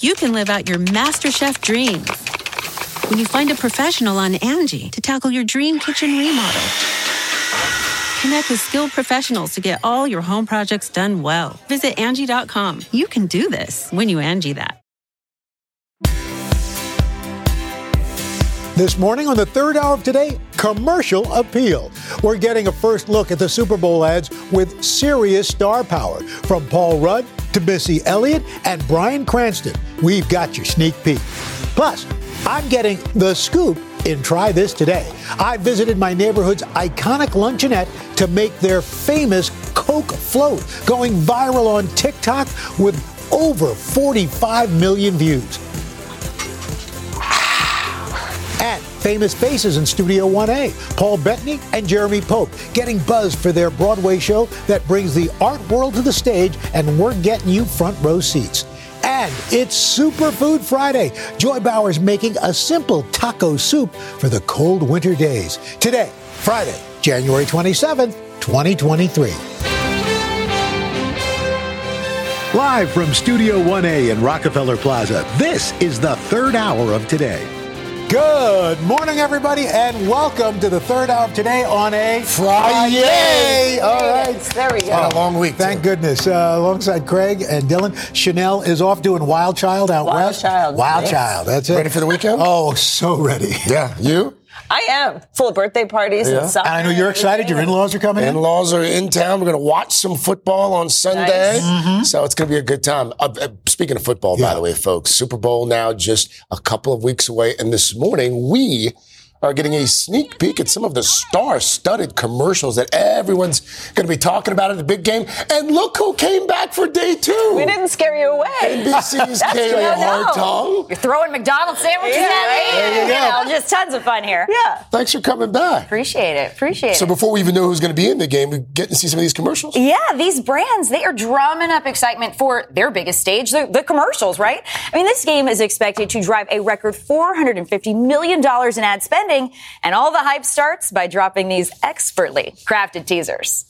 you can live out your MasterChef dreams when you find a professional on Angie to tackle your dream kitchen remodel. Connect with skilled professionals to get all your home projects done well. Visit Angie.com. You can do this when you Angie that. This morning on the third hour of today, commercial appeal. We're getting a first look at the Super Bowl ads with serious star power. From Paul Rudd to Missy Elliott and Bryan Cranston, we've got your sneak peek. Plus, I'm getting the scoop in Try This Today. I visited my neighborhood's iconic luncheonette to make their famous Coke float, going viral on TikTok with over 45 million views. Ah! And famous faces in Studio 1A, Paul Bettany and Jeremy Pope, getting buzz for their Broadway show that brings the art world to the stage, and we're getting you front row seats. And it's Superfood Friday. Joy Bauer's making a simple taco soup for the cold winter days. Today, Friday, January 27th, 2023. Live from Studio 1A in Rockefeller Plaza, this is the third hour of today. Good morning, everybody, and welcome to the third hour of today on a Friday. All right. There we go. Had a long week. Thank too. goodness. Uh, alongside Craig and Dylan, Sheinelle is off doing Wild Child out Wild west. Child, Wild yes. Child. That's it. Ready for the weekend? Oh, so ready. Yeah, you? I am full of birthday parties Yeah. and stuff. And I know you're excited. Your in-laws are coming in. In-laws are in town. We're going to watch some football on Sunday. Nice. Mm-hmm. So it's going to be a good time. Uh, uh, speaking of football, by the way, folks, Super Bowl now just a couple of weeks away. And this morning, we are getting a sneak peek at some of the star-studded commercials that everyone's going to be talking about in the big game. And look who came back for day two. We didn't scare you away. NBC's That's Kaylee good. Hartung. You're throwing McDonald's sandwiches Yeah, at me. right. There you know, just tons of fun here. Yeah. Thanks for coming back. Appreciate it. Appreciate So it. So before we even know who's going to be in the game, we get to see some of these commercials. Yeah, these brands, they are drumming up excitement for their biggest stage, the, the commercials, right? I mean, this game is expected to drive a record $450 million in ad spending, and all the hype starts by dropping these expertly crafted teasers.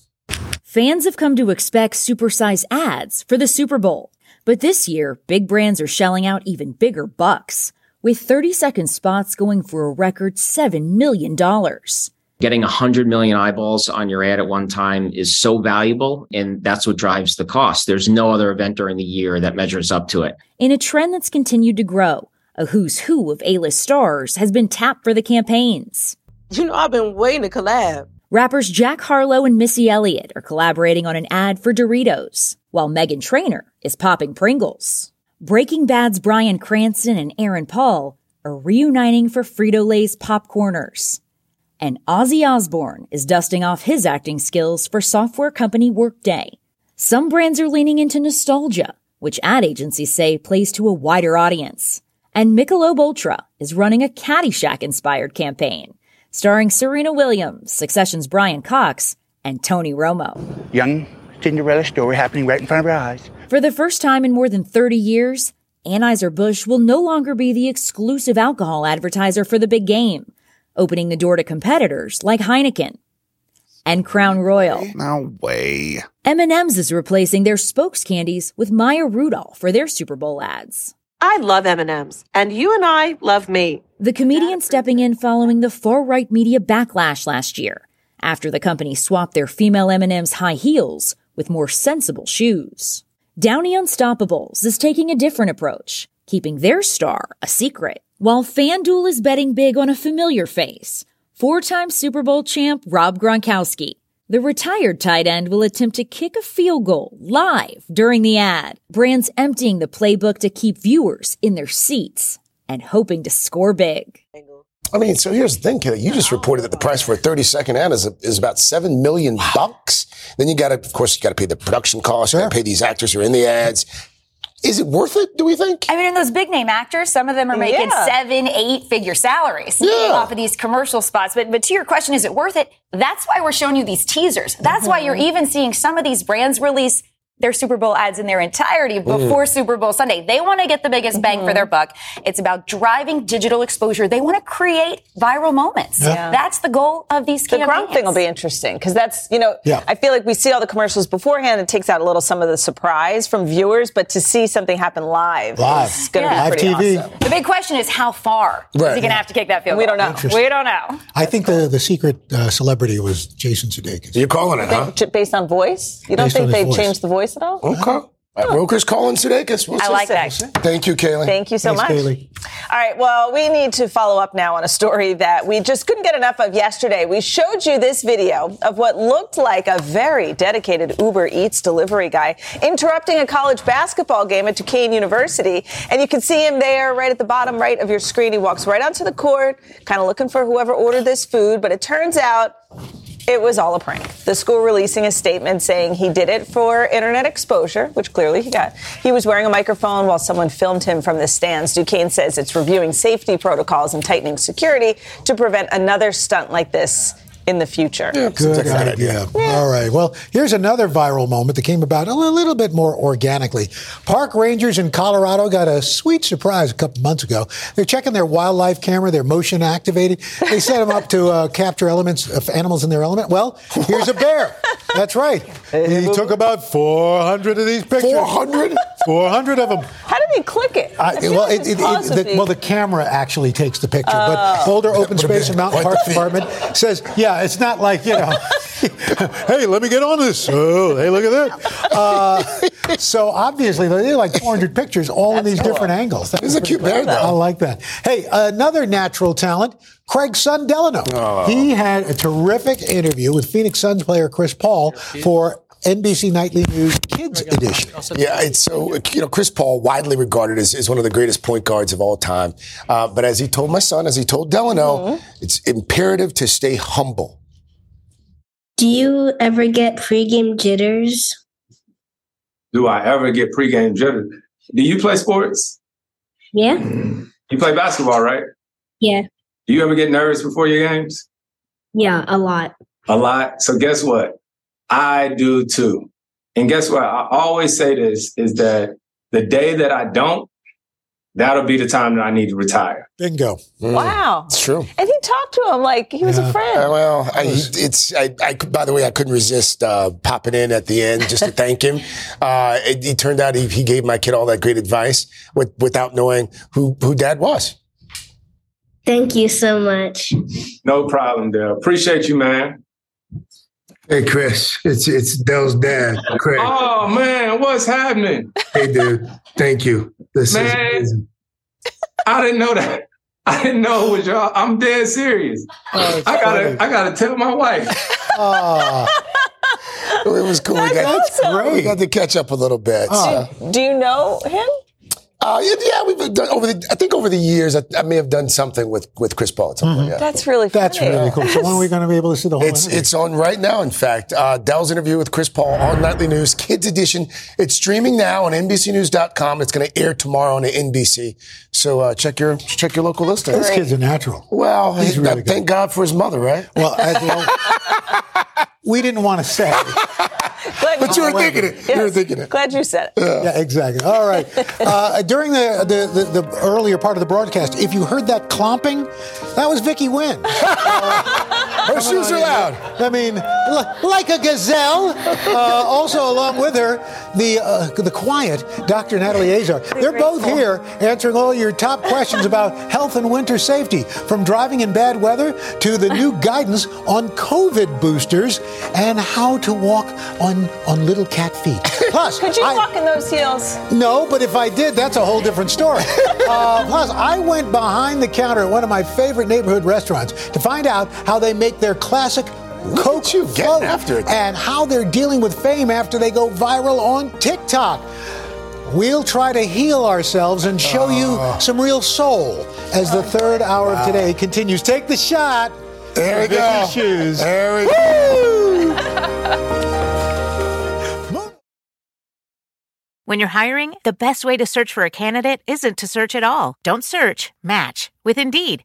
Fans have come to expect supersize ads for the Super Bowl. But this year, big brands are shelling out even bigger bucks, with 30 second spots going for a record $7 million. Getting 100 million eyeballs on your ad at one time is so valuable, and that's what drives the cost. There's no other event during the year that measures up to it. In a trend that's continued to grow, a who's who of A-list stars has been tapped for the campaigns. You know, I've been waiting to collab. Rappers Jack Harlow and Missy Elliott are collaborating on an ad for Doritos, while Meghan Trainor is popping Pringles. Breaking Bad's Bryan Cranston and Aaron Paul are reuniting for Frito-Lay's Popcorners. And Ozzy Osbourne is dusting off his acting skills for software company Workday. Some brands are leaning into nostalgia, which ad agencies say plays to a wider audience. And Michelob Ultra is running a Caddyshack-inspired campaign, starring Serena Williams, Succession's Brian Cox, and Tony Romo. young Cinderella story happening right in front of our eyes. For the first time in more than 30 years, Anheuser-Busch will no longer be the exclusive alcohol advertiser for the big game, opening the door to competitors like Heineken and Crown Royal. No way. M&M's is replacing their spokes candies with Maya Rudolph for their Super Bowl ads. I love M&M's, and you and I love me. The comedian stepping in following the far-right media backlash last year after the company swapped their female M&M's high heels with more sensible shoes. Downey Unstoppables is taking a different approach, keeping their star a secret, while FanDuel is betting big on a familiar face, four-time Super Bowl champ Rob Gronkowski. The retired tight end will attempt to kick a field goal live during the ad, brands emptying the playbook to keep viewers in their seats and hoping to score big. I mean, so here's the thing, Kelly. You just reported that the price for a 30 second ad is, is about seven million bucks. Then you got to, of course, you got to pay the production costs. You got to pay these actors who are in the ads. Is it worth it? Do we think? I mean, and those big name actors, some of them are making Yeah. seven, eight figure salaries Yeah. off of these commercial spots. But but to your question, is it worth it? That's why we're showing you these teasers. That's why mm-hmm. you're even seeing some of these brands release their Super Bowl ads in their entirety before Super Bowl Sunday. They want to get the biggest bang for their buck. It's about driving digital exposure. They want to create viral moments. Yeah. That's the goal of these The campaigns. The Gronk thing will be interesting because that's, you know, Yeah. I feel like we see all the commercials beforehand. It takes out a little some of the surprise from viewers, but to see something happen live, Live. is going to Yeah. be Live pretty TV. awesome. The big question is how far is he going to have to kick that field We don't know. We don't know. I think the, the secret uh, celebrity was Jason Sudeikis. You're calling it, huh? Based on voice? You don't Based think they've voice. changed the voice at all? Okay. Uh, Roker's calling Sudeikis. We'll I see. like that. Thank you, Kaylee. Thank you so Thanks, much. Kaylee. All right. Well, we need to follow up now on a story that we just couldn't get enough of yesterday. We showed you this video of what looked like a very dedicated Uber Eats delivery guy interrupting a college basketball game at Duquesne University. And you can see him there right at the bottom right of your screen. He walks right onto the court, kind of looking for whoever ordered this food. But it turns out it was all a prank. The school releasing a statement saying he did it for internet exposure, which clearly he got. He was wearing a microphone while someone filmed him from the stands. Duquesne says it's reviewing safety protocols and tightening security to prevent another stunt like this in the future. Good like a good idea. All right. Well, here's another viral moment that came about a little bit more organically. Park rangers in Colorado got a sweet surprise a couple months ago. They're checking their wildlife camera, they're motion activated. They set them up to uh, capture elements of animals in their element. Well, here's a bear. That's right. He took about 400 of these pictures. 400? 400 of them. How did he click it? I, I well, like it, it, paws it, would the, well, the camera actually takes the picture, but Boulder Open Space and Mountain quite Parks. Department says, yeah, it's not like you know, hey, let me get on this. Oh, hey, look at that. Uh, so obviously, they're like 400 pictures, all in these different angles. That This is a cute pretty bear, though. I like that. Hey, another natural talent. Craig son Delano. Oh. He had a terrific interview with Phoenix Suns player Chris Paul for NBC Nightly News Kids Edition. Yeah, it's so, you know, Chris Paul, widely regarded as, as one of the greatest point guards of all time. Uh, but as he told my son, as he told Delano, it's imperative to stay humble. Do you ever get pregame jitters? Do I ever get pregame jitters? Do you play sports? Yeah? You play basketball, right? Yeah. Do you ever get nervous before your games? Yeah, a lot. A lot. So guess what? I do too. And guess what? I always say this is that the day that I don't, that'll be the time that I need to retire. Bingo. wow. It's true. And he talked to him like he was a Uh, friend. well, I, it's I, I. By the way, I couldn't resist uh, popping in at the end just to thank him. Uh, it, it turned out he, he gave my kid all that great advice with, without knowing who who Dad was. Thank you so much. No problem, Dale. Appreciate you, man. Hey, Chris, it's it's Dell's dad, Craig. Oh man, what's happening? Hey, dude, thank you. This Man. is amazing. I didn't know that. I didn't know it was y'all. I'm dead serious. Oh, I gotta, funny. I gotta tell my wife. Ah. It was cool. we, got, That's great. we got to catch up a little bit. so. Do you know him? Uh, yeah, yeah, we've done over the. I think over the years, I, I may have done something with with Chris Paul at some point. Yeah. That's really funny. That's really cool. So when are we going to be able to see the whole thing? It's interview? it's on right now. In fact, uh, Dell's interview with Chris Paul on Nightly News Kids Edition. It's streaming now on NBCNews.com. It's going to air tomorrow on NBC. So uh, check your check your local listing. This kid's a natural. Well, He's he- really thank God for his mother, right? Well, I, well we didn't want to say. But you were thinking it. You were thinking it. Glad you said it. Yeah, exactly. All right. Uh, during the, the, the, the earlier part of the broadcast, if you heard that clomping, that was Vicky Nguyen. Her shoes are loud. I mean, like a gazelle. Uh, also, along with her, the uh, the quiet Dr. Natalie Azar. They're both here answering all your top questions about health and winter safety, from driving in bad weather to the new guidance on COVID boosters and how to walk on on little cat feet. Plus, Could you I- walk in those heels? no, but if I did, that's a whole different story. Uh, plus, I went behind the counter at one of my favorite neighborhood restaurants to find out how they make their classic Coke you getting float after it. and how they're dealing with fame after they go viral on TikTok. We'll try to heal ourselves and show you Oh. some real soul as the third hour of today continues. Take the shot. There we go. Shoes. There we go. When you're hiring, the best way to search for a candidate isn't to search at all. Don't search, match with Indeed.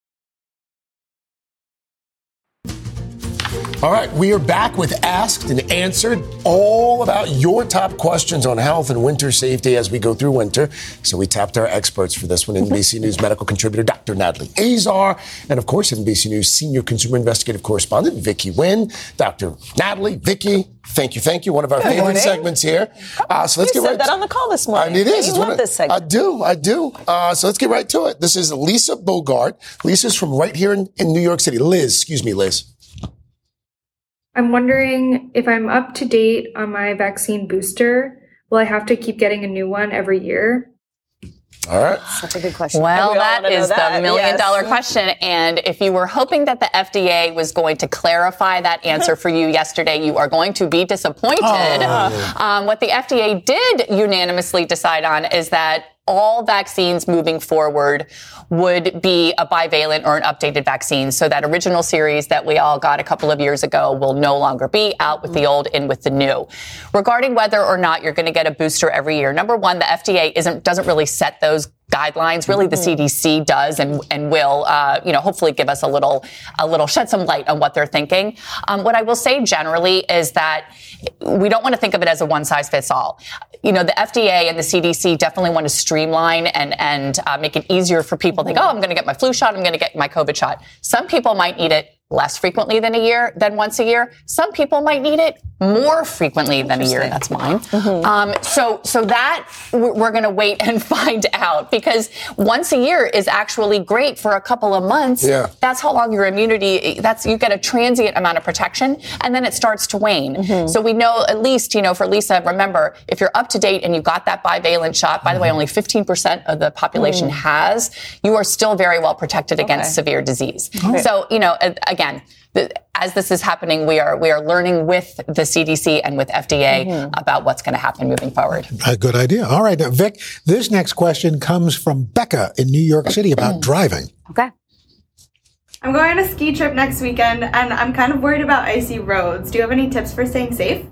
All right, we are back with Asked and Answered, all about your top questions on health and winter safety as we go through winter. So we tapped our experts for this one NBC News medical contributor Dr. Natalie Azar, and of course, NBC News senior consumer investigative correspondent Vicky Nguyen. Dr. Natalie, Vicky, thank you, thank you. One of our Good favorite morning. segments here. Uh, so let's get right. you get said right that to- on the call this morning. I mean, it is. You It's love of- this segment. I do. I do. Uh, so let's get right to it. This is Lisa Bogart. Lisa's from right here in, in New York City. Liz, excuse me, Liz. I'm wondering if I'm up to date on my vaccine booster. Will I have to keep getting a new one every year? All right. That's a good question. Well, And we all that wanna know is that, the million yes. dollar question. And if you were hoping that the FDA was going to clarify that answer for you yesterday, you are going to be disappointed. Oh. Um, what the FDA did unanimously decide on is that all vaccines moving forward would be a bivalent or an updated vaccine. So that original series that we all got a couple of years ago will no longer be out with the old, in with the new. Regarding whether or not you're going to get a booster every year, number one, the FDA isn't doesn't really set those guidelines. Really, the CDC does and and will, uh, you know, hopefully give us a little a little shed some light on what they're thinking. Um, what I will say generally is that we don't want to think of it as a one size fits all. You know, the FDA and the CDC definitely want to streamline and and uh, make it easier for people to think, oh, I'm going to get my flu shot, I'm going to get my COVID shot. Some people might need it less frequently than a year, than once a year. Some people might need it more frequently than a year. That's mine. Um, so, so that we're, we're going to wait and find out because once a year is actually great for a couple of months. Yeah. That's how long your immunity. That's you get a transient amount of protection, and then it starts to wane. So we know at least, you know, for Lisa, remember if you're up to date and you got that bivalent shot. By the way, only 15% of the population Mm. has. You are still very well protected against severe disease. Okay. So you know, a- again. The, as this is happening, we are we are learning with the CDC and with FDA mm-hmm. about what's going to happen moving forward. A good idea. All right, now, Vic, this next question comes from Becca in New York City about mm. driving. Okay. I'm going on a ski trip next weekend and I'm kind of worried about icy roads. Do you have any tips for staying safe?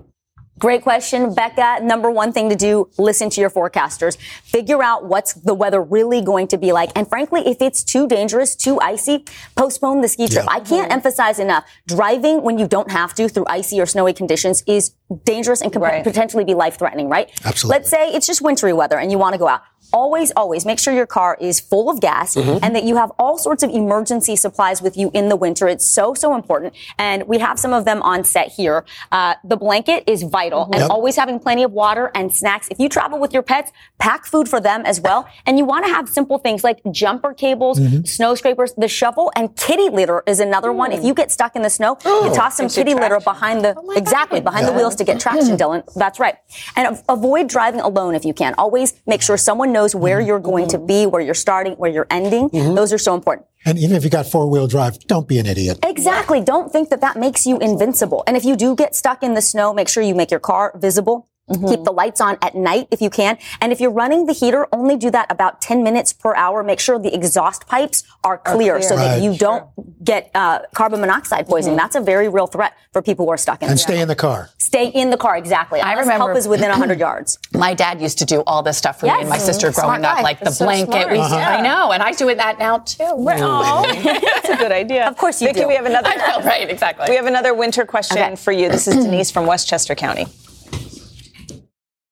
Great question, Becca. Number one thing to do, listen to your forecasters. Figure out what's the weather really going to be like. And frankly, if it's too dangerous, too icy, postpone the ski trip. Yeah. I can't emphasize enough. Driving when you don't have to through icy or snowy conditions is dangerous and can potentially be life threatening, right? Absolutely. Let's say it's just wintry weather and you want to go out. Always, always make sure your car is full of gas Mhm. and that you have all sorts of emergency supplies with you in the winter. It's so, so important. And we have some of them on set here. Uh, the blanket is vital and Yep. always having plenty of water and snacks. If you travel with your pets, pack food for them as well. And you want to have simple things like jumper cables, Mhm. snow scrapers, the shovel, and kitty litter is another one. If you get stuck in the snow, you toss some kitty litter behind the, exactly, behind the wheels to get traction, Dylan. That's right. And av- avoid driving alone if you can. Always make sure someone knows where mm-hmm. you're going to be, where you're starting, where you're ending. Mm-hmm. Those are so important. And even if you got four wheel drive, don't be an idiot. Exactly. Don't think that that makes you invincible. And if you do get stuck in the snow, make sure you make your car visible. Keep the lights on at night if you can. And if you're running the heater, only do that about 10 minutes per hour. Make sure the exhaust pipes are clear, clear. so that Right. you don't get uh, carbon monoxide poisoning. That's a very real threat for people who are stuck in And the stay in the car. Stay in the car, exactly. I Unless remember- help is within 100 yards. My dad used to do all this stuff for me and my Yes. sister Smart growing up, guy. like the so blanket. we Uh-huh. I know, and I do it that now too. That's a good idea. Of course you Vicky, do. we have another. I know, right, exactly. We have another winter question Okay. for you. This is Denise from Westchester County.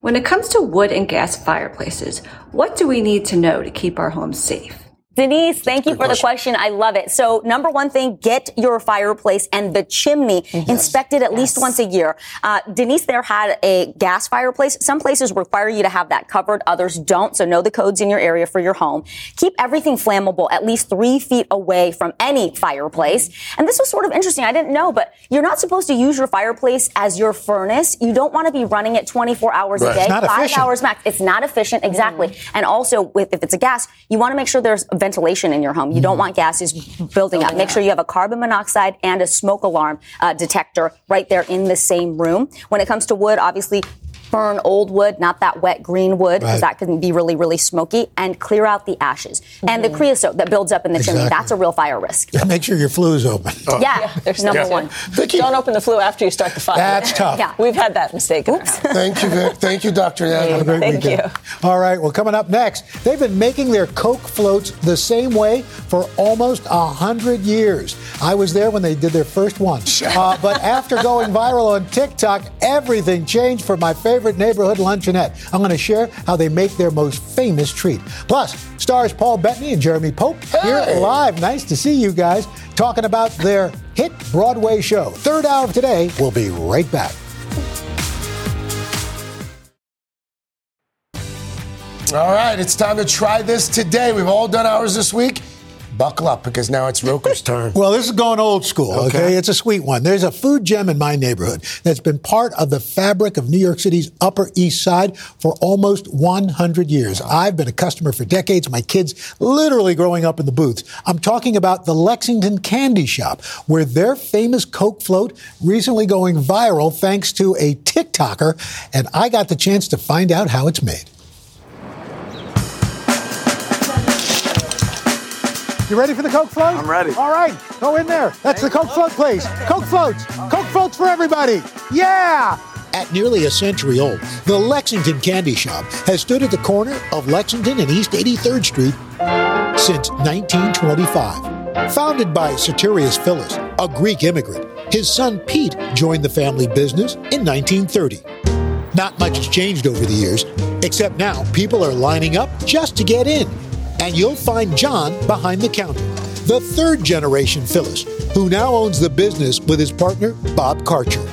When it comes to wood and gas fireplaces, what do we need to know to keep our homes safe? Denise, thank you for the question. I love it. So, number one thing, get your fireplace and the chimney inspected at least once a year. Uh, Denise there had a gas fireplace. Some places require you to have that covered, others don't. So, know the codes in your area for your home. Keep everything flammable at least three feet away from any fireplace. And this was sort of interesting. I didn't know, but you're not supposed to use your fireplace as your furnace. You don't want to be running it 24 hours Right. a day, It's not five efficient. hours max. It's not efficient, exactly. And also, with, if it's a gas, you want to make sure there's ventilation in your home. You don't want gases building up. Make sure you have a carbon monoxide and a smoke alarm uh, detector right there in the same room. When it comes to wood, obviously. Burn old wood, not that wet green wood, because Right. that can be really, really smoky, and clear out the ashes. And the creosote that builds up in the chimney, that's a real fire risk. Make sure your flue is open. Yeah, there's number Yeah. one. Don't open the flue after you start the fire. That's tough. Yeah. We've had that mistake. in. Thank you, Vic. Thank you, Dr. Yan. Have a great Thank weekend. All right, well, coming up next, they've been making their Coke floats the same way for almost a hundred years. I was there when they did their first one. Uh, but after going viral on TikTok, everything changed for my favorite neighborhood luncheonette. I'm going to share how they make their most famous treat. Plus, stars Paul Bettany and Jeremy Pope here live. Nice to see you guys talking about their hit Broadway show. Third hour of today. We'll be right back. All right, it's time to try this today. We've all done ours this week. Buckle up because now it's Roker's turn. Well, this is going old school, okay? Okay. It's a sweet one. There's a food gem in my neighborhood that's been part of the fabric of New York City's Upper East Side for almost 100 years. I've been a customer for decades, my kids literally growing up in the booths. I'm talking about the Lexington Candy Shop, where their famous Coke float recently going viral thanks to a TikToker, and I got the chance to find out how it's made. You ready for the Coke float? I'm ready. All right, go in there. That's the Coke float place. Coke floats. Coke floats for everybody. Yeah. At nearly a century old, the Lexington Candy Shop has stood at the corner of Lexington and East 83rd Street since 1925. Founded by Soterios Philis, a Greek immigrant, his son Pete joined the family business in 1930. Not much has changed over the years, except now people are lining up just to get in. And you'll find John behind the counter, the third generation Philis, who now owns the business with his partner, Bob Karcher.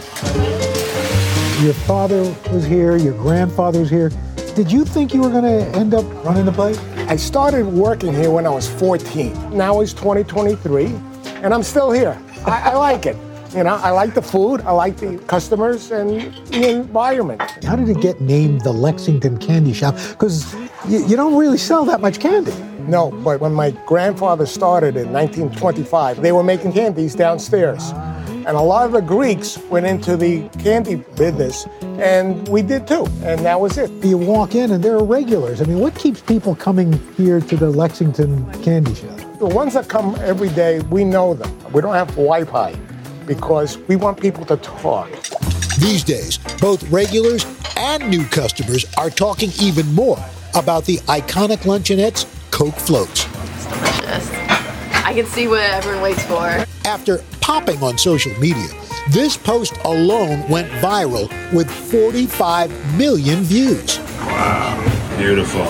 Your father was here, your grandfather was here. Did you think you were going to end up running the place? I started working here when I was 14. Now it's 2023, and I'm still here. I, I like it. You know, I like the food, I like the customers, and the environment. How did it get named the Lexington Candy Shop? Because you, you don't really sell that much candy. No, but when my grandfather started in 1925, they were making candies downstairs. Ah. And a lot of the Greeks went into the candy business, and we did too. And that was it. You walk in and there are regulars. I mean, what keeps people coming here to the Lexington Candy Shop? The ones that come every day, we know them. We don't have Wi-Fi because we want people to talk. These days, both regulars and new customers are talking even more about the iconic luncheonette's Coke floats. It's delicious. I can see what everyone waits for. After popping on social media, this post alone went viral with 45 million views. Wow, beautiful.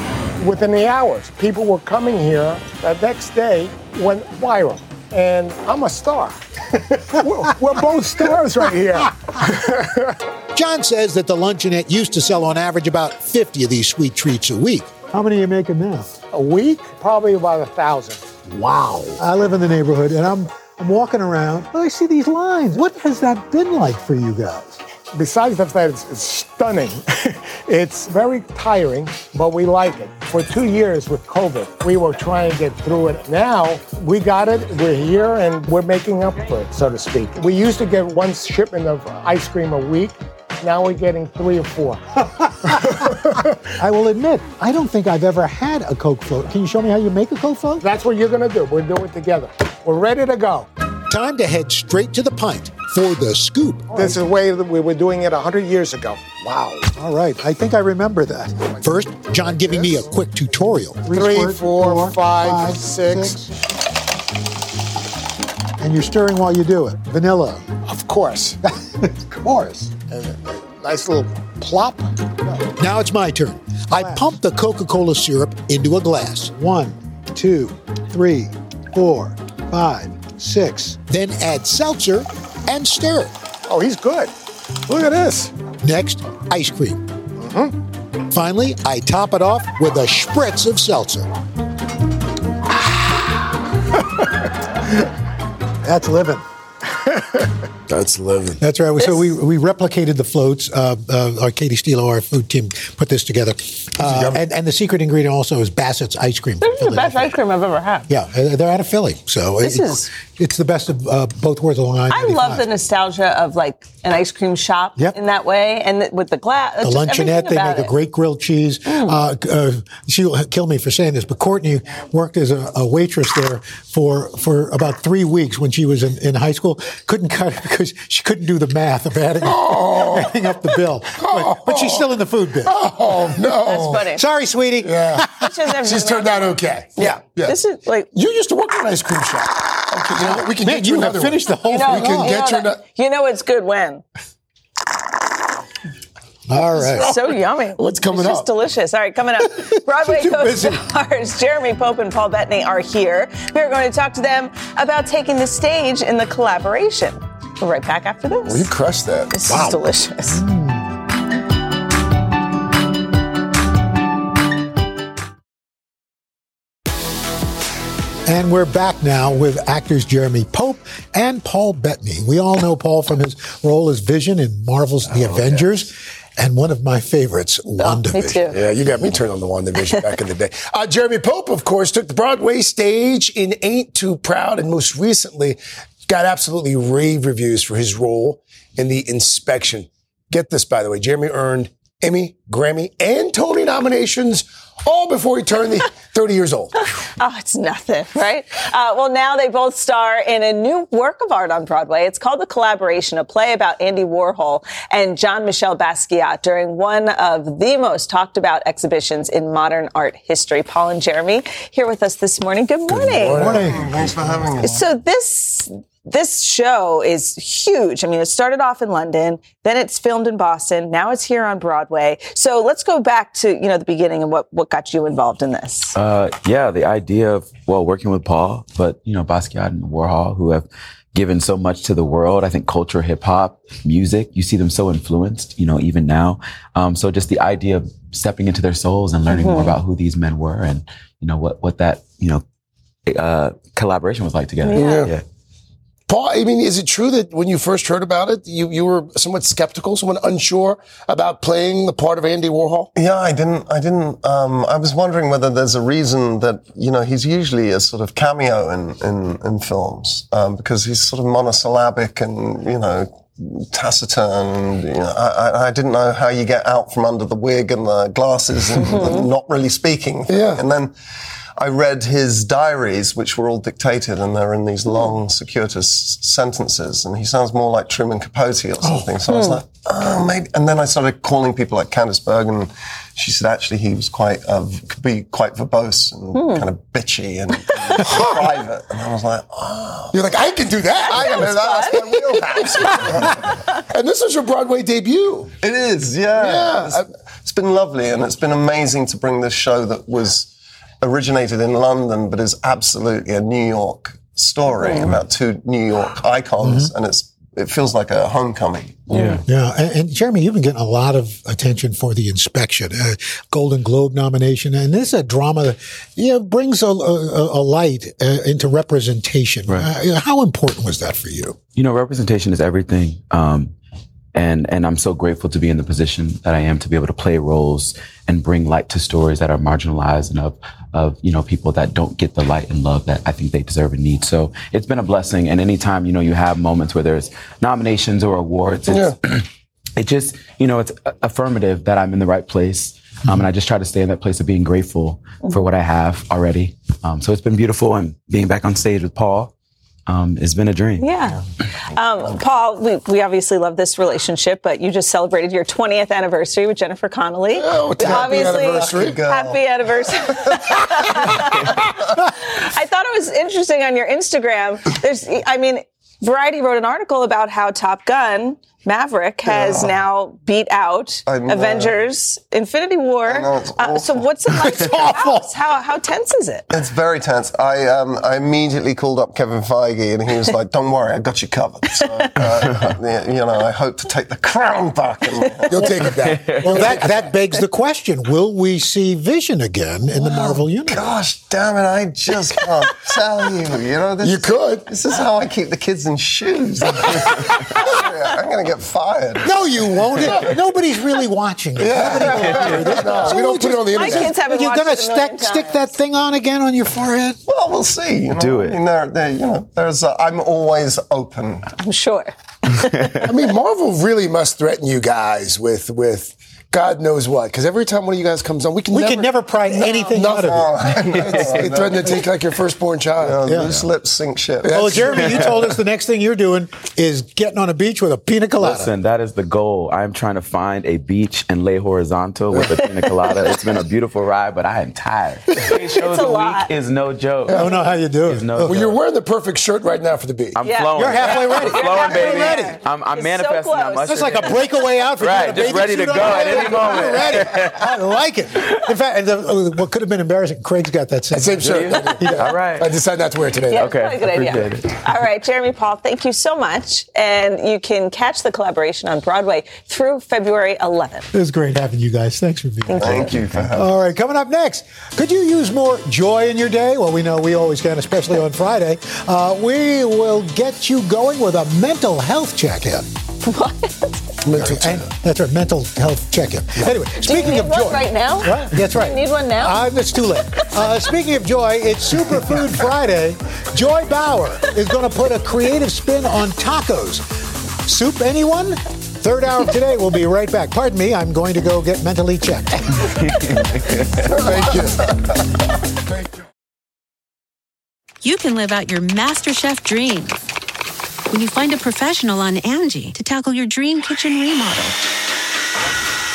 Within the hours, people were coming here. The next day went viral. And I'm a star. we're, we're both stars right here. John says that the luncheonette used to sell on average about 50 of these sweet treats a week. How many are you making now? A week? Probably about a thousand. Wow. I live in the neighborhood and I'm I'm walking around. and I see these lines. What has that been like for you guys? Besides the fact it's, it's stunning, it's very tiring, but we like it. For two years with COVID, we were trying to get through it. Now we got it, we're here, and we're making up for it, so to speak. We used to get one shipment of ice cream a week. Now we're getting three or four. I will admit, I don't think I've ever had a Coke float. Can you show me how you make a Coke float? That's what you're gonna do. We'll do it together. We're ready to go. Time to head straight to the pint for the scoop. This is the way that we were doing it 100 years ago. Wow. All right. I think I remember that. First, John giving me a quick tutorial. Three, squares, four, five, six. And you're stirring while you do it. Vanilla. Of course. of course. And a nice little plop. Now it's my turn. I pump the Coca Cola syrup into a glass. One, two, three, four, five, six. Then add seltzer and stir. Oh, he's good. Look at this. Next, ice cream. Finally, I top it off with a spritz of seltzer. That's living. That's living. That's right. So we, we replicated the floats. Uh, uh, our Katie Steele, our food team, put this together. Uh, and, and the secret ingredient also is Bassett's ice cream. This is the best ice cream I've ever had. Yeah, uh, they're out of Philly, so This it's, is- it's the best of uh, both worlds of Long Island. I love the nostalgia of like an ice cream shop Yep. in that way, and th- with the glass. The luncheonette, they make a great grilled cheese. Mm. Uh, uh, she'll kill me for saying this, but Courtney worked as a, a waitress there for for about three weeks when she was in, in high school. Couldn't cut it because she couldn't do the math of adding, adding up the bill. But, but she's still in the food biz. Oh no! That's funny. Sorry, sweetie. Yeah, she's turned out okay. Yeah. yeah. This is like you used to work in an ice cream shop. Okay, you know what? We can Man, get you have another finished one. the whole you know, We can you get know you. that- ano- you know it's good when. All right. So yummy. What's coming it's up? Just delicious. All right, coming up. Broadway co-stars Jeremy Pope and Paul Bettany are here. We are going to talk to them about taking the stage in the collaboration. We'll be right back after this. Well, you crushed that. This wow. is delicious. And we're back now with actors Jeremy Pope and Paul Bettany. We all know Paul from his role as Vision in Marvel's The Avengers, and one of my favorites, WandaVision. Me too. Yeah, you got me turned on the WandaVision back in the day. Uh, Jeremy Pope, of course, took the Broadway stage in Ain't Too Proud, and most recently got absolutely rave reviews for his role in The Inspection. Get this, by the way, Jeremy earned Emmy, Grammy, and Tony nominations all before he turned the 30 years old. Oh, it's nothing, right? Uh, well, now they both star in a new work of art on Broadway. It's called The Collaboration, a play about Andy Warhol and Jean-Michel Basquiat during one of the most talked about exhibitions in modern art history. Paul and Jeremy here with us this morning. Good morning. Good Morning. Thanks for having us. So this this show is huge. I mean, it started off in London, then it's filmed in Boston, now it's here on Broadway. So let's go back to you know the beginning and what what got you involved in this. Uh, yeah, the idea of well working with Paul, but you know Basquiat and Warhol, who have given so much to the world. I think culture, hip hop, music, you see them so influenced, you know, even now. Um, so just the idea of stepping into their souls and learning more Mhm. about who these men were, and you know what what that you know uh, collaboration was like together. Yeah. Paul, I mean, is it true that when you first heard about it, you, you were somewhat skeptical, somewhat unsure about playing the part of Andy Warhol? Yeah, I didn't. I didn't. Um, I was wondering whether there's a reason that you know he's usually a sort of cameo in in, in films um, because he's sort of monosyllabic and you know taciturn. And, you know, I, I- I didn't know how you get out from under the wig and the glasses and the not really speaking. Yeah. And then. I read his diaries, which were all dictated, and they're in these long, circuitous sentences. And he sounds more like Truman Capote or something. So I was Hmm. like, oh, maybe. And then I started calling people like Candice Bergen. She said actually he was quite, uh, could be quite verbose and Hmm. kind of bitchy and, and private. And I was like, oh. You're like, I can do that. I can do that. That's my wheelhouse. and this is your Broadway debut. It is, yeah. Yeah. It's, it's been lovely, and it's been amazing to bring this show that was originated in London, but is absolutely a New York story Mhm. about two New York icons, and it's it feels like a homecoming. Yeah. Yeah. And, and Jeremy, you've been getting a lot of attention for the inspection, uh, Golden Globe nomination. And this is a drama that, you know, brings a, a, a light uh, into representation. Uh, how important was that for you? You know, representation is everything. Um, and, and I'm so grateful to be in the position that I am to be able to play roles and bring light to stories that are marginalized and of, of, you know, people that don't get the light and love that I think they deserve and need. So it's been a blessing. And anytime, you know, you have moments where there's nominations or awards, it's, it just, you know, it's affirmative that I'm in the right place. Um, and I just try to stay in that place of being grateful for what I have already. Um, so it's been beautiful and being back on stage with Paul, um, has been a dream. Yeah. Um, Paul, we, we obviously love this relationship, but you just celebrated your 20th anniversary with Jennifer Connelly. Oh, happy obviously, anniversary. Happy anniversary. I thought it was interesting on your Instagram. There's, I mean, Variety wrote an article about how Top Gun Maverick has Yeah. now beat out I know. Avengers Infinity War. know, it's Uh, so what's it like? It's in awful. house? How how tense is it? It's very tense. I um, I immediately called up Kevin Feige, and he was like, "Don't worry, I got you covered." So, uh, you know, I hope to take the crown back. You'll take it back. Well, that, that begs the question will we see Vision again in the Marvel universe? Gosh damn it! I just can't tell you. You know, this You is, could. This is how I keep the kids in shoes. I'm going to get fired. No, you won't. Nobody's really watching it. No, we don't put it on the My kids haven't You're gonna it a million stick stick that thing on again on your forehead? Well, we'll see. You know? Do it. I mean, there, there, you know, there's. Uh, I'm always open. I'm sure. I mean, Marvel really must threaten you guys with with God knows what. Because every time one of you guys comes on, we can We never, can never pry anything out of you. They threaten to take like your firstborn child. Yeah, Loose lips sink ship. Well, Jeremy, you told us the next thing you're doing is getting on a beach with a pina colada. Listen, that is the goal. I'm trying to find a beach and lay horizontal with a pina colada. it's been a beautiful ride, but I am tired. Eight shows a a, lot. week is no joke. I don't know how you do it. No Well, joke. you're wearing the perfect shirt right now for the beach. I'm Yeah. flowing. You're halfway ready. I'm flowing, halfway baby. ready. I'm, I'm You're so manifesting. I'm close. That's like a breakaway outfit. Right, You got a just ready to suit on. go at any moment. You're ready. I like it. In fact, and the, what could have been embarrassing, Craig's got that same. Same shirt. All right. I decided not to wear it today. Yeah, though. it's probably a good idea. it. All right, Jeremy Paul, thank you so much. And you can catch the collaboration on Broadway through February 11th. It was great having you guys. Thanks for being here. Thank you for having All right, coming up next, could you use more joy in your day? Well, we know we always can, especially on Friday. Uh, we will get you going with a mental health check-in. What? Mental And that's right, mental health check-in. Anyway, speaking of joy, right now? What? That's right. You need one now? Uh, it's too late. Uh, speaking of joy, it's Superfood Friday. Joy Bauer is going to put a creative spin on tacos. Soup, anyone? Third hour of today. We'll be right back. Pardon me. I'm going to go get mentally checked. Thank you. Thank you. you can live out your MasterChef dreams when you find a professional on Angie to tackle your dream kitchen remodel.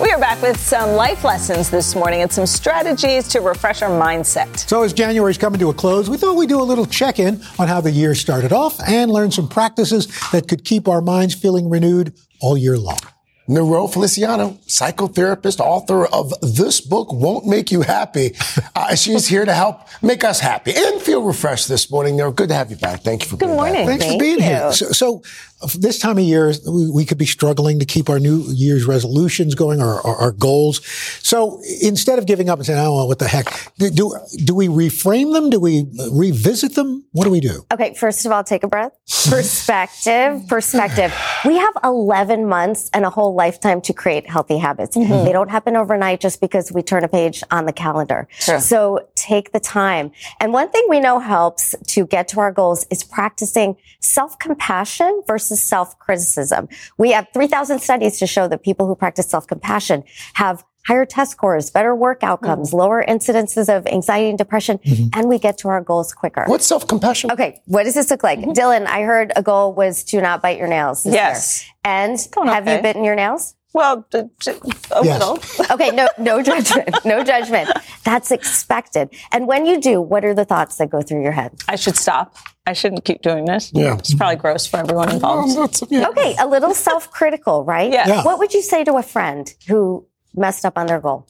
We are back with some life lessons this morning and some strategies to refresh our mindset. So, as January's coming to a close, we thought we'd do a little check in on how the year started off and learn some practices that could keep our minds feeling renewed all year long. Niro Feliciano, psychotherapist, author of this book, Won't Make You Happy. Uh, she's here to help make us happy and feel refreshed this morning. Niro, good to have you back. Thank you for coming. Good being morning. back. Thanks Thank for being you. here. So, so this time of year, we, we could be struggling to keep our New Year's resolutions going, or our, our goals. So instead of giving up and saying, "Oh, well, what the heck," do, do do we reframe them? Do we revisit them? What do we do? Okay, first of all, take a breath. Perspective, perspective. We have 11 months and a whole lifetime to create healthy habits. Mhm. They don't happen overnight just because we turn a page on the calendar. True. So take the time. And one thing we know helps to get to our goals is practicing self-compassion versus self-criticism. We have 3,000 studies to show that people who practice self-compassion have higher test scores, better work outcomes, mm-hmm. lower incidences of anxiety and depression, mm-hmm. and we get to our goals quicker. What's self-compassion? Okay, what does this look like? Mm-hmm. Dylan, I heard a goal was to not bite your nails. Yes. Year. And have you bitten your nails? Well, d- d- a Yes. little. Okay, no, no judgment, no judgment. That's expected. And when you do, what are the thoughts that go through your head? I should stop. I shouldn't keep doing this. Yeah. It's probably gross for everyone involved. Okay, a little self-critical, right? Yeah. Yeah. What would you say to a friend who messed up on their goal?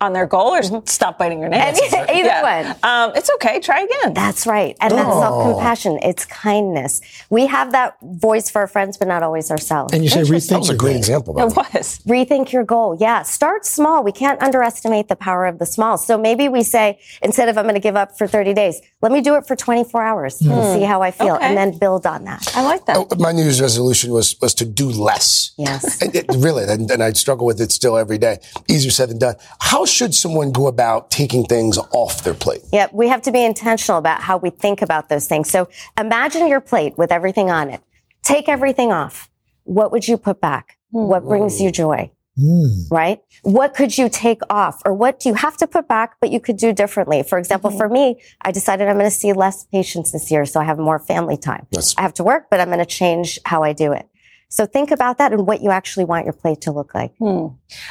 On their goal or stop biting your nails. Any- either one. Um, it's okay. Try again. That's right. And that's Oh. self compassion. It's kindness. We have that voice for our friends, but not always ourselves. And you say rethink That was a great goal. example. It was. Rethink your goal. Yeah. Start small. We can't underestimate the power of the small. So maybe we say, instead of I'm going to give up for 30 days, let me do it for 24 hours Hmm. and see how I feel Okay. and then build on that. I like that. Oh, my New Year's resolution was was to do less. Yes. And it, really, and, and I struggle with it still every day. Easier said than done. How should someone go about taking things off their plate? Yep, we have to be intentional about how we think about those things. So imagine your plate with everything on it. Take everything off. What would you put back? What brings you joy? Hmm. Right? What could you take off? Or what do you have to put back, but you could do differently? For example, mm-hmm. for me, I decided I'm going to see less patients this year, so I have more family time. I have to work, but I'm going to change how I do it. So think about that and what you actually want your plate to look like. Hmm.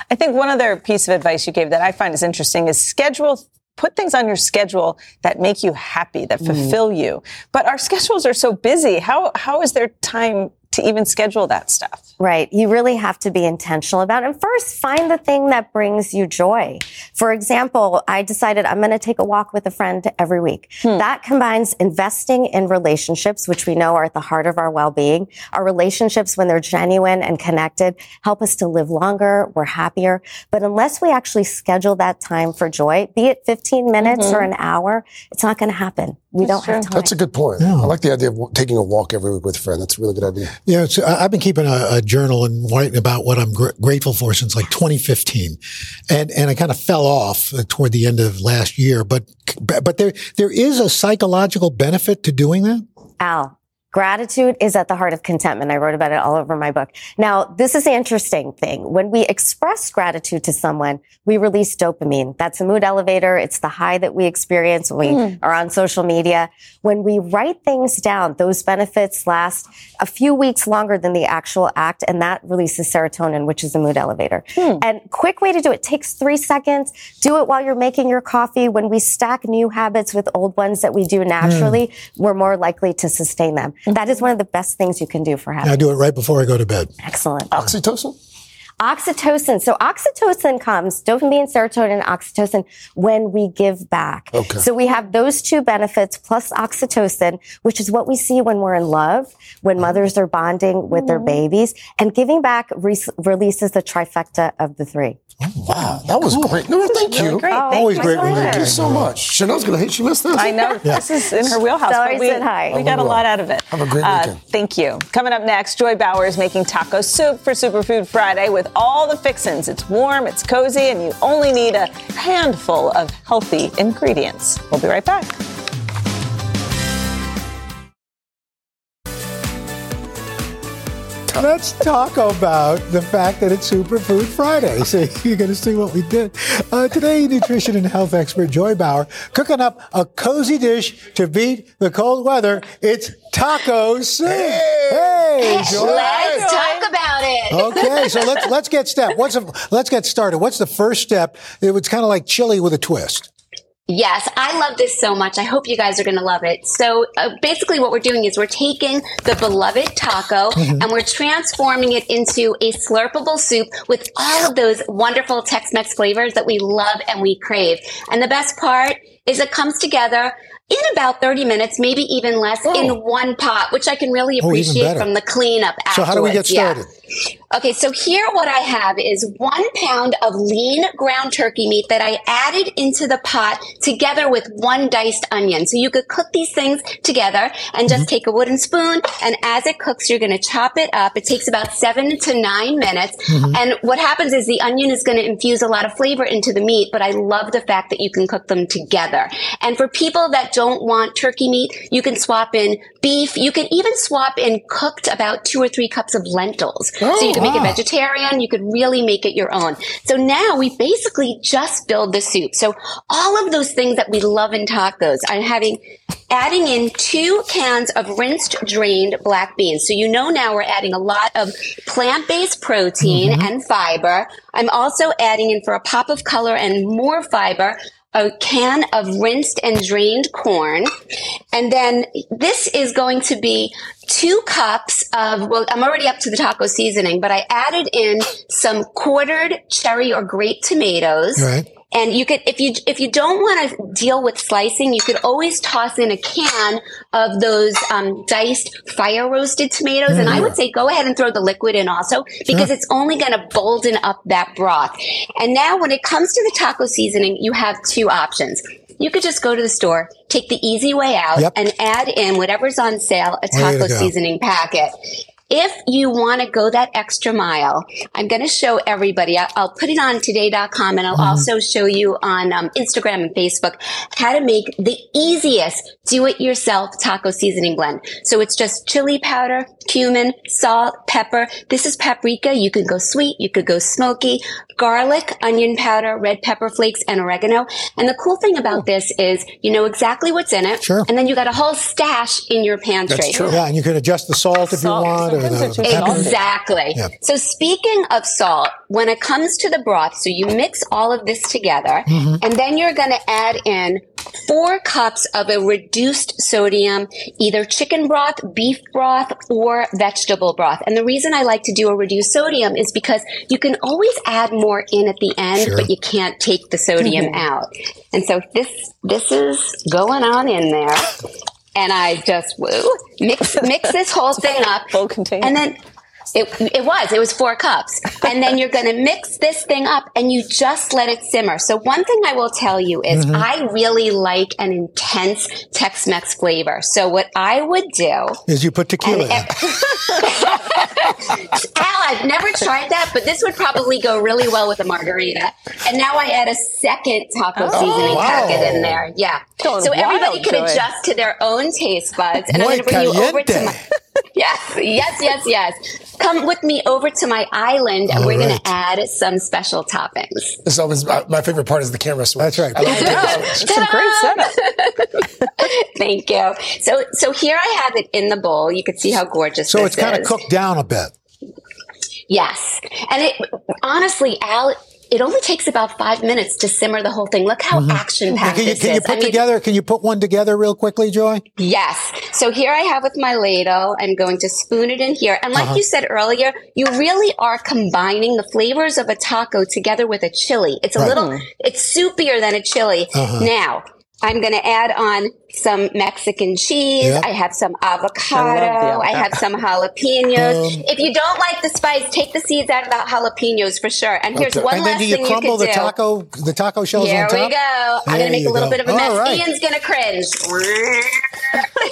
I think one other piece of advice you gave that I find is interesting is schedule. Put things on your schedule that make you happy, that fulfill you. But our schedules are so busy. How how is there time to even schedule that stuff? Right. You really have to be intentional about it. And first, find the thing that brings you joy. For example, I decided I'm going to take a walk with a friend every week. That combines investing in relationships, which we know are at the heart of our well-being. Our relationships, when they're genuine and connected, help us to live longer. We're happier. But unless we actually schedule that time for joy, be it 15 minutes Mhm. or an hour, it's not going to happen. We don't have time. That's a good point. I like the idea of taking a walk every week with a friend. That's a really good idea. Yeah, it's, I- I've been keeping a, a journal and writing about what I'm gr- grateful for since like 2015, and and I kind of fell off uh, toward the end of last year. But but there there is a psychological benefit to doing that. Al, gratitude is at the heart of contentment. I wrote about it all over my book. Now, this is the interesting thing. When we express gratitude to someone, we release dopamine. That's a mood elevator. It's the high that we experience when we Mm. are on social media. When we write things down, those benefits last a few weeks longer than the actual act, and that releases serotonin, which is a mood elevator. And quick way to do it takes three seconds. Do it while you're making your coffee. When we stack new habits with old ones that we do naturally, we're more likely to sustain them. That is one of the best things you can do for And I do it right before I go to bed. Excellent. Oxytocin? Oxytocin. So oxytocin comes, dopamine, serotonin, oxytocin, when we give back. Okay. So we have those two benefits plus oxytocin, which is what we see when we're in love, when mothers are bonding with their babies. And giving back re- releases the trifecta of the three. Wow, that was great. No, thank you. Really great. Thank Always you. great when Thank you so much. Sheinelle's gonna hate she missed this. I know this is in her wheelhouse. Sorry, but we, said hi. we got a lot out of it. Have a great Uh, weekend. thank you. Coming up next, Joy Bauer is making taco soup for Superfood Friday with all the fixins. It's warm, it's cozy, and you only need a handful of healthy ingredients. We'll be right back. Let's talk about the fact that it's Superfood Friday. So you're going to see what we did. Uh, today, nutrition and health expert Joy Bauer cooking up a cozy dish to beat the cold weather. It's taco soup. Hey, Joy. Let's talk about it. Okay, so let's let's get step. What's the, let's get started. What's the first step? It was kind of like chili with a twist. Yes, I love this so much. I hope you guys are going to love it. So uh, basically what we're doing is we're taking the beloved taco Mhm. and we're transforming it into a slurpable soup with all of those wonderful Tex-Mex flavors that we love and we crave. And the best part is it comes together in about 30 minutes, maybe even less, in one pot, which I can really Oh, appreciate better. from the cleanup afterwards. So how do we get Yeah. Okay, so here what I have is one pound of lean ground turkey meat that I added into the pot together with one diced onion. So you could cook these things together and just take a wooden spoon and as it cooks, you're going to chop it up. It takes about seven to nine minutes. Mhm. And what happens is the onion is going to infuse a lot of flavor into the meat, but I love the fact that you can cook them together. And for people that don't want turkey meat, you can swap in beef. You can even swap in cooked about two or three cups of lentils. So you can make it vegetarian. You could really make it your own. So now we basically just build the soup. So all of those things that we love in tacos, I'm having adding in two cans of rinsed drained black beans. So you know now we're adding a lot of plant-based protein Mhm. and fiber. I'm also adding in for a pop of color and more fiber a can of rinsed and drained corn. And then this is going to be two cups of, well, I'm already up to the taco seasoning, but I added in some quartered cherry or grape tomatoes. Right. And you could, if you, if you don't want to deal with slicing, you could always toss in a can of those, um, diced fire roasted tomatoes. And I would say go ahead and throw the liquid in also because Sure. it's only going to bolden up that broth. And now when it comes to the taco seasoning, you have two options. You could just go to the store, take the easy way out Yep. and add in whatever's on sale, a taco seasoning packet. If you want to go that extra mile, I'm going to show everybody. I- I'll put it on today.com and I'll Mhm. also show you on um, Instagram and Facebook how to make the easiest do it yourself taco seasoning blend. So it's just chili powder, cumin, salt, pepper. This is paprika. You could go sweet. You could go smoky, garlic, onion powder, red pepper flakes, and oregano. And the cool thing about this is you know exactly what's in it. Sure. And then you got a whole stash in your pantry. That's true. Yeah, and you can adjust the salt if you want, or the pepper. Exactly. Yeah. So speaking of salt, when it comes to the broth, so you mix all of this together Mhm. and then you're going to add in four cups of a reduced sodium, either chicken broth, beef broth, or vegetable broth. And the reason I like to do a reduced sodium is because you can always add more in at the end, Sure. but you can't take the sodium Mhm. out. And so this, this is going on in there. And I just woo, mix mix this whole thing up. Full container. And then it, it was, it was four cups. And then you're going to mix this thing up and you just let it simmer. So one thing I will tell you is Mhm. I really like an intense Tex-Mex flavor. So what I would do Is you put tequila in. Al, I've never tried that, but this would probably go really well with a margarita. And now I add a second taco Oh, seasoning wow. packet in there. Yeah. Going so everybody wild, can Joy. adjust to their own taste buds. And Muy I'm going to bring you over to my. Yes, yes, yes, yes. Come with me over to my island, and All we're going to add some special toppings. This always my, my favorite part is the camera switch. That's right. It's a great setup. Thank you. So, so here I have it in the bowl. You can see how gorgeous. So this it's kind of cooked down a bit. Yes. And it honestly, Al, it only takes about five minutes to simmer the whole thing. Look how Mhm. action packed Can you, this can you is. put together? Can you put one together real quickly, Joy? Yes. So here I have with my ladle. I'm going to spoon it in here. And like Uh-huh. you said earlier, you really are combining the flavors of a taco together with a chili. It's a Right. little, it's soupier than a chili. Uh-huh. Now, I'm going to add on some Mexican cheese. Yep. I have some I avocado. the I, have some jalapenos. Um, if you don't like the spice, take the seeds out of the jalapenos for sure. And here's Okay. one and last then do you thing you crumble could the taco the taco shells Here on top? we go. I'm going to make a little go. bit of a mess. right. Ian's going to cringe.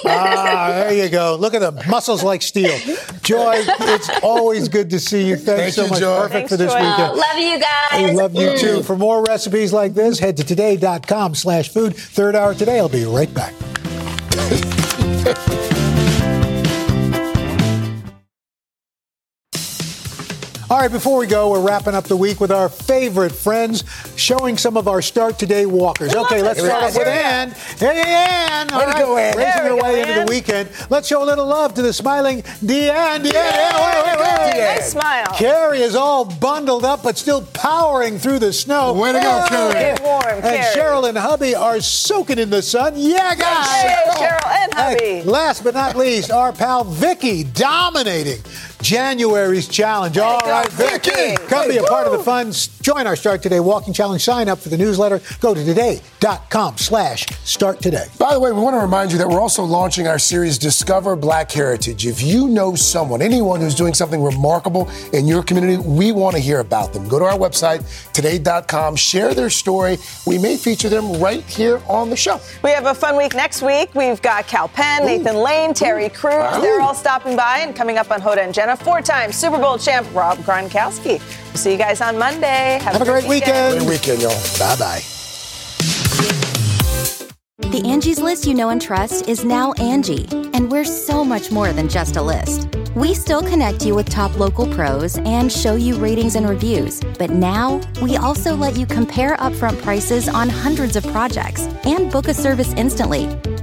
ah, there you go. Look at them, muscles like steel. Joy, it's always good to see you. Thanks Thank so you, much. Joy. Perfect Thanks, for this Joy. weekend. Love you guys. We love you Mm. too. For more recipes like this, head to today.com slash food. Third hour today. I'll be right back back. All right, before we go, we're wrapping up the week with our favorite friends, showing some of our Start Today walkers. Okay, let's start we off with Ann. Hey, Ann. All Way to right, go, Ann. raising There her we go, into Ann. the weekend. Let's show a little love to the smiling Deanne. Deanne, yeah, wait, wait, wait. Nice smile. Carrie is all bundled up, but still powering through the snow. Way to go, Carrie. Get warm, And Carrie. Cheryl and hubby are soaking in the sun. Yeah, guys. Hey, Cheryl and hubby. Hey, last but not least, our pal Vicky dominating January's challenge. All right, go, right, Vicky, Vicky. come be a part of the fun. Join our Start Today Walking Challenge. Sign up for the newsletter. Go to today.com slash start today. By the way, we want to remind you that we're also launching our series Discover Black Heritage. If you know someone, anyone who's doing something remarkable in your community, we want to hear about them. Go to our website, today.com, share their story. We may feature them right here on the show. We have a fun week next week. We've got Kal Penn, Nathan Lane, Terry Crews. Wow. They're all stopping by. And coming up on Hoda and Jenna, four-time Super Bowl champ Rob Gronkowski. We'll see you guys on Monday. Have a great weekend. Great weekend, y'all. Bye bye. The Angie's list you know and trust is now Angi, and we're so much more than just a list. We still connect you with top local pros and show you ratings and reviews, but now we also let you compare upfront prices on hundreds of projects and book a service instantly.